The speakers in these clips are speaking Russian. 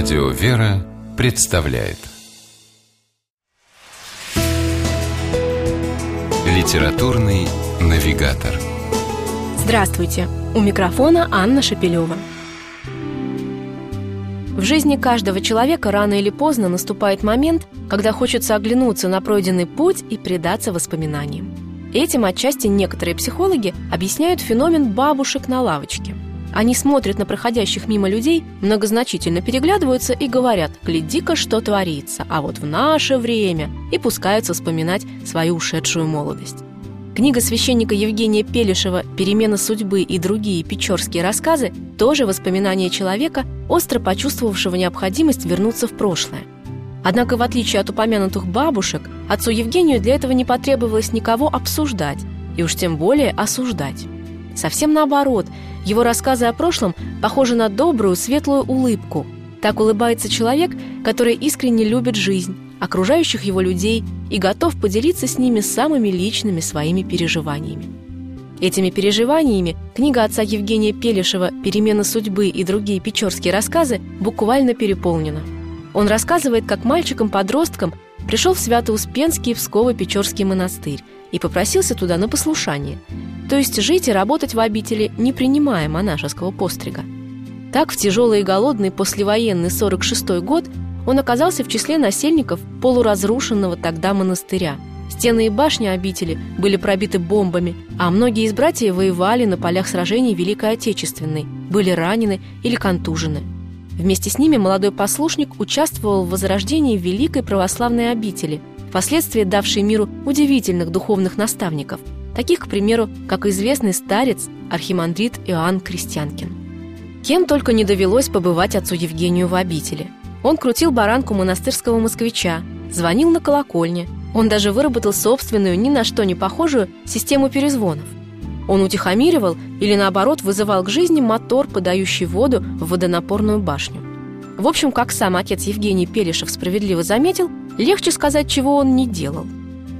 Радио «Вера» представляет Литературный навигатор Здравствуйте! У микрофона Анна Шапилева. В жизни каждого человека рано или поздно наступает момент, когда хочется оглянуться на пройденный путь и предаться воспоминаниям. Этим отчасти некоторые психологи объясняют феномен бабушек на лавочке – они смотрят на проходящих мимо людей, многозначительно переглядываются и говорят «Гляди-ка, что творится, а вот в наше время» и пускаются вспоминать свою ушедшую молодость. Книга священника Евгения Пелешева «Перемена судьбы» и другие печорские рассказы тоже воспоминания человека, остро почувствовавшего необходимость вернуться в прошлое. Однако, в отличие от упомянутых бабушек, отцу Евгению для этого не потребовалось никого обсуждать, и уж тем более осуждать. Совсем наоборот, его рассказы о прошлом похожи на добрую, светлую улыбку. Так улыбается человек, который искренне любит жизнь, окружающих его людей и готов поделиться с ними самыми личными своими переживаниями. Этими переживаниями книга отца Евгения Пелешева «Перемена судьбы» и другие печорские рассказы буквально переполнена. Он рассказывает, как мальчиком-подростком пришел в Свято-Успенский Псково-Печорский монастырь и попросился туда на послушание – то есть жить и работать в обители, не принимая монашеского пострига. Так, в тяжелый и голодный послевоенный 46 год он оказался в числе насельников полуразрушенного тогда монастыря. Стены и башни обители были пробиты бомбами, а многие из братьев воевали на полях сражений Великой Отечественной, были ранены или контужены. Вместе с ними молодой послушник участвовал в возрождении Великой Православной обители, впоследствии давшей миру удивительных духовных наставников – таких, к примеру, как известный старец архимандрит Иоанн Крестьянкин. Кем только не довелось побывать отцу Евгению в обители. Он крутил баранку монастырского москвича, звонил на колокольне, он даже выработал собственную, ни на что не похожую систему перезвонов. Он утихомиривал или, наоборот, вызывал к жизни мотор, подающий воду в водонапорную башню. В общем, как сам отец Евгений Пелешев справедливо заметил, легче сказать, чего он не делал.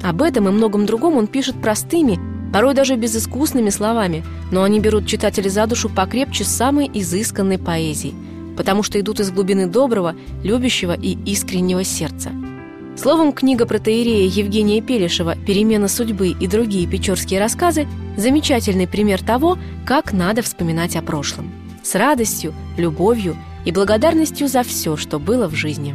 Об этом и многом другом он пишет простыми, порой даже безыскусными словами, но они берут читателя за душу покрепче самой изысканной поэзии, потому что идут из глубины доброго, любящего и искреннего сердца. Словом, книга протеерея Евгения Пелешева «Перемена судьбы» и другие печорские рассказы – замечательный пример того, как надо вспоминать о прошлом. С радостью, любовью и благодарностью за все, что было в жизни.